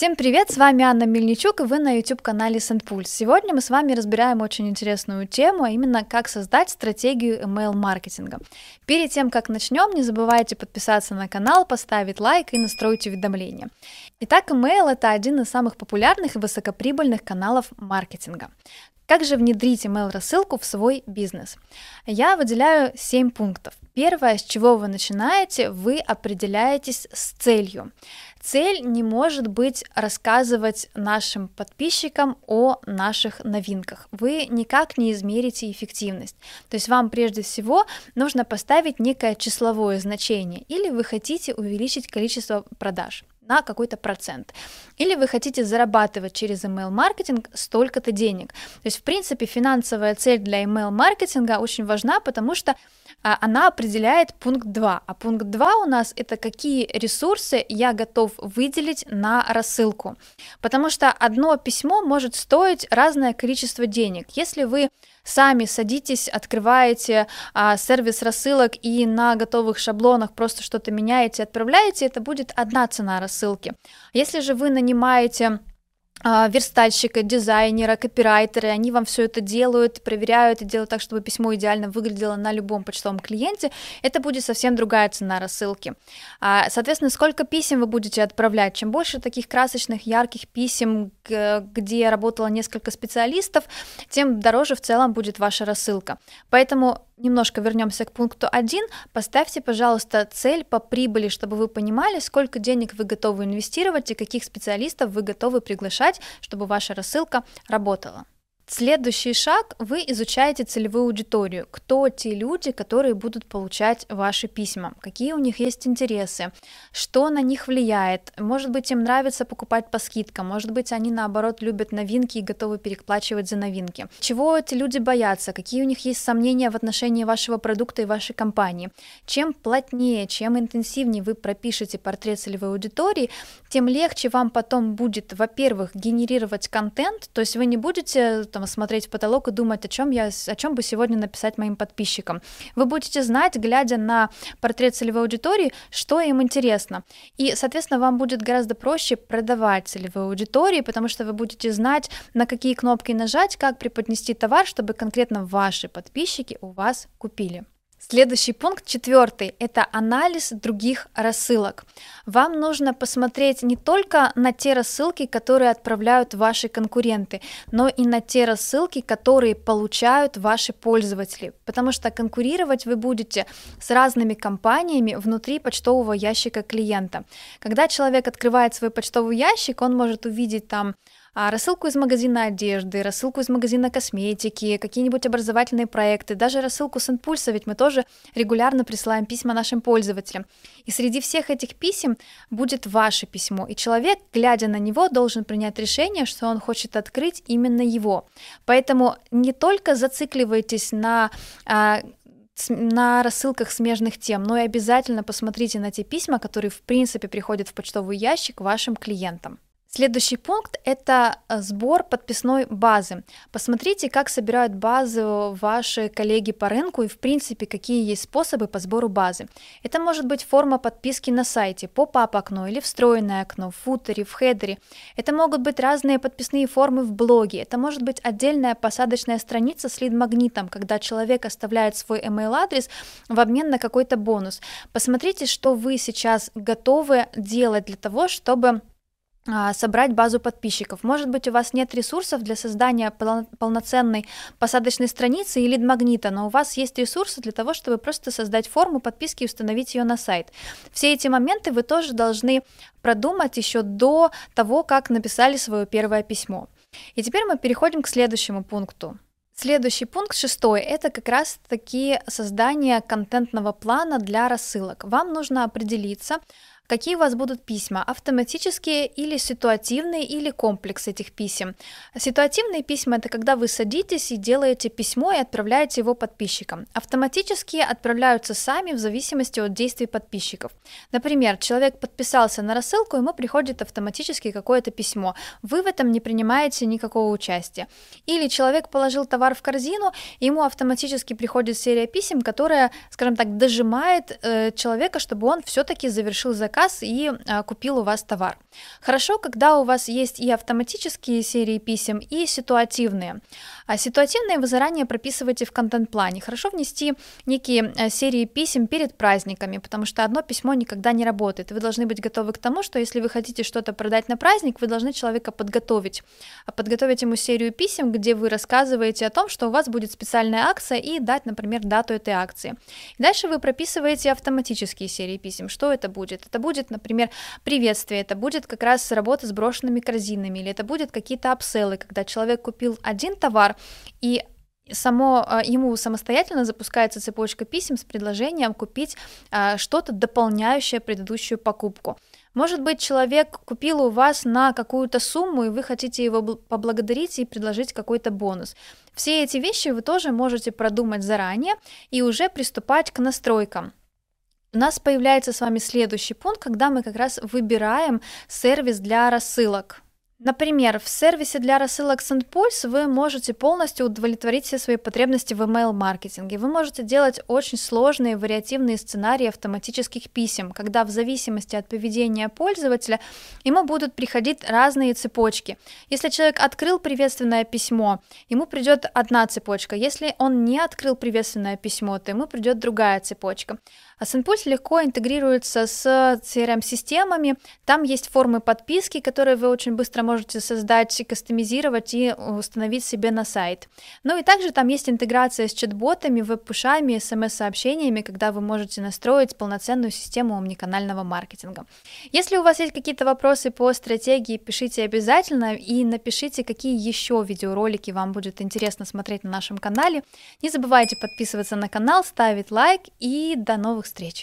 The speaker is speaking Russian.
Всем привет, с вами Анна Мельничук, и вы на YouTube-канале SendPulse. Сегодня мы с вами разбираем очень интересную тему, а именно как создать стратегию email-маркетинга. Перед тем, как начнем, не забывайте подписаться на канал, поставить лайк и настроить уведомления. Итак, email — это один из самых популярных и высокоприбыльных каналов маркетинга. Как же внедрить email-рассылку в свой бизнес? Я выделяю 7 пунктов. Первое, с чего вы начинаете, вы определяетесь с целью. Цель не может быть рассказывать нашим подписчикам о наших новинках. Вы никак не измерите эффективность. То есть вам прежде всего нужно поставить некое числовое значение, или вы хотите увеличить количество продаж на какой-то процент. Или вы хотите зарабатывать через email-маркетинг столько-то денег. То есть, в принципе, финансовая цель для email-маркетинга очень важна, потому что а, она определяет пункт 2. А пункт 2 у нас это какие ресурсы я готов выделить на рассылку. Потому что одно письмо может стоить разное количество денег. Если вы сами садитесь, открываете а, сервис рассылок и на готовых шаблонах просто что-то меняете, отправляете, это будет одна цена рассылки. Если же вы нанимаете а, верстальщика, дизайнера, копирайтеры, они вам все это делают, проверяют и делают так, чтобы письмо идеально выглядело на любом почтовом клиенте, это будет совсем другая цена рассылки. А, соответственно, сколько писем вы будете отправлять, чем больше таких красочных, ярких писем, где работало несколько специалистов, тем дороже в целом будет ваша рассылка. Поэтому немножко вернемся к пункту 1. Поставьте, пожалуйста, цель по прибыли, чтобы вы понимали, сколько денег вы готовы инвестировать и каких специалистов вы готовы приглашать, чтобы ваша рассылка работала. Следующий шаг, вы изучаете целевую аудиторию. Кто те люди, которые будут получать ваши письма? Какие у них есть интересы? Что на них влияет? Может быть, им нравится покупать по скидкам, может быть, они наоборот любят новинки и готовы переплачивать за новинки. Чего эти люди боятся? Какие у них есть сомнения в отношении вашего продукта и вашей компании? Чем плотнее, чем интенсивнее вы пропишете портрет целевой аудитории, тем легче вам потом будет, во-первых, генерировать контент, то есть вы не будете там, смотреть в потолок и думать, о чем я, о чем бы сегодня написать моим подписчикам. Вы будете знать, глядя на портрет целевой аудитории, что им интересно. И, соответственно, вам будет гораздо проще продавать целевой аудитории, потому что вы будете знать, на какие кнопки нажать, как преподнести товар, чтобы конкретно ваши подписчики у вас купили. Следующий пункт, четвертый, это анализ других рассылок. Вам нужно посмотреть не только на те рассылки, которые отправляют ваши конкуренты, но и на те рассылки, которые получают ваши пользователи, потому что конкурировать вы будете с разными компаниями внутри почтового ящика клиента. Когда человек открывает свой почтовый ящик, он может увидеть там рассылку из магазина одежды, рассылку из магазина косметики, какие-нибудь образовательные проекты, даже рассылку с импульса, ведь мы тоже регулярно присылаем письма нашим пользователям. И среди всех этих писем будет ваше письмо, и человек, глядя на него, должен принять решение, что он хочет открыть именно его. Поэтому не только зацикливайтесь на а, на рассылках смежных тем, но и обязательно посмотрите на те письма, которые в принципе приходят в почтовый ящик вашим клиентам. Следующий пункт – это э, сбор подписной базы. Посмотрите, как собирают базу ваши коллеги по рынку и, в принципе, какие есть способы по сбору базы. Это может быть форма подписки на сайте, по пап окно или встроенное окно, в футере, в хедере. Это могут быть разные подписные формы в блоге. Это может быть отдельная посадочная страница с лид-магнитом, когда человек оставляет свой email-адрес в обмен на какой-то бонус. Посмотрите, что вы сейчас готовы делать для того, чтобы собрать базу подписчиков. Может быть, у вас нет ресурсов для создания полноценной посадочной страницы или магнита, но у вас есть ресурсы для того, чтобы просто создать форму подписки и установить ее на сайт. Все эти моменты вы тоже должны продумать еще до того, как написали свое первое письмо. И теперь мы переходим к следующему пункту. Следующий пункт, шестой, это как раз-таки создание контентного плана для рассылок. Вам нужно определиться, Какие у вас будут письма? Автоматические или ситуативные, или комплекс этих писем? Ситуативные письма – это когда вы садитесь и делаете письмо и отправляете его подписчикам. Автоматические отправляются сами в зависимости от действий подписчиков. Например, человек подписался на рассылку, ему приходит автоматически какое-то письмо. Вы в этом не принимаете никакого участия. Или человек положил товар в корзину, ему автоматически приходит серия писем, которая, скажем так, дожимает э, человека, чтобы он все-таки завершил заказ заказ и а, купил у вас товар. Хорошо, когда у вас есть и автоматические серии писем, и ситуативные. А ситуативные вы заранее прописываете в контент-плане. Хорошо внести некие а, серии писем перед праздниками, потому что одно письмо никогда не работает. Вы должны быть готовы к тому, что если вы хотите что-то продать на праздник, вы должны человека подготовить. Подготовить ему серию писем, где вы рассказываете о том, что у вас будет специальная акция и дать, например, дату этой акции. Дальше вы прописываете автоматические серии писем. Что это будет? Это будет, например, приветствие, это будет как раз работа с брошенными корзинами, или это будет какие-то апселлы, когда человек купил один товар и само а, ему самостоятельно запускается цепочка писем с предложением купить а, что-то дополняющее предыдущую покупку. Может быть, человек купил у вас на какую-то сумму, и вы хотите его поблагодарить и предложить какой-то бонус. Все эти вещи вы тоже можете продумать заранее и уже приступать к настройкам. У нас появляется с вами следующий пункт, когда мы как раз выбираем сервис для рассылок. Например, в сервисе для рассылок SendPulse вы можете полностью удовлетворить все свои потребности в email-маркетинге. Вы можете делать очень сложные вариативные сценарии автоматических писем, когда в зависимости от поведения пользователя ему будут приходить разные цепочки. Если человек открыл приветственное письмо, ему придет одна цепочка. Если он не открыл приветственное письмо, то ему придет другая цепочка. А SendPulse легко интегрируется с CRM-системами. Там есть формы подписки, которые вы очень быстро можете создать, кастомизировать и установить себе на сайт. Ну и также там есть интеграция с чат-ботами, веб-пушами, смс-сообщениями, когда вы можете настроить полноценную систему омниканального маркетинга. Если у вас есть какие-то вопросы по стратегии, пишите обязательно и напишите, какие еще видеоролики вам будет интересно смотреть на нашем канале. Не забывайте подписываться на канал, ставить лайк и до новых встреч!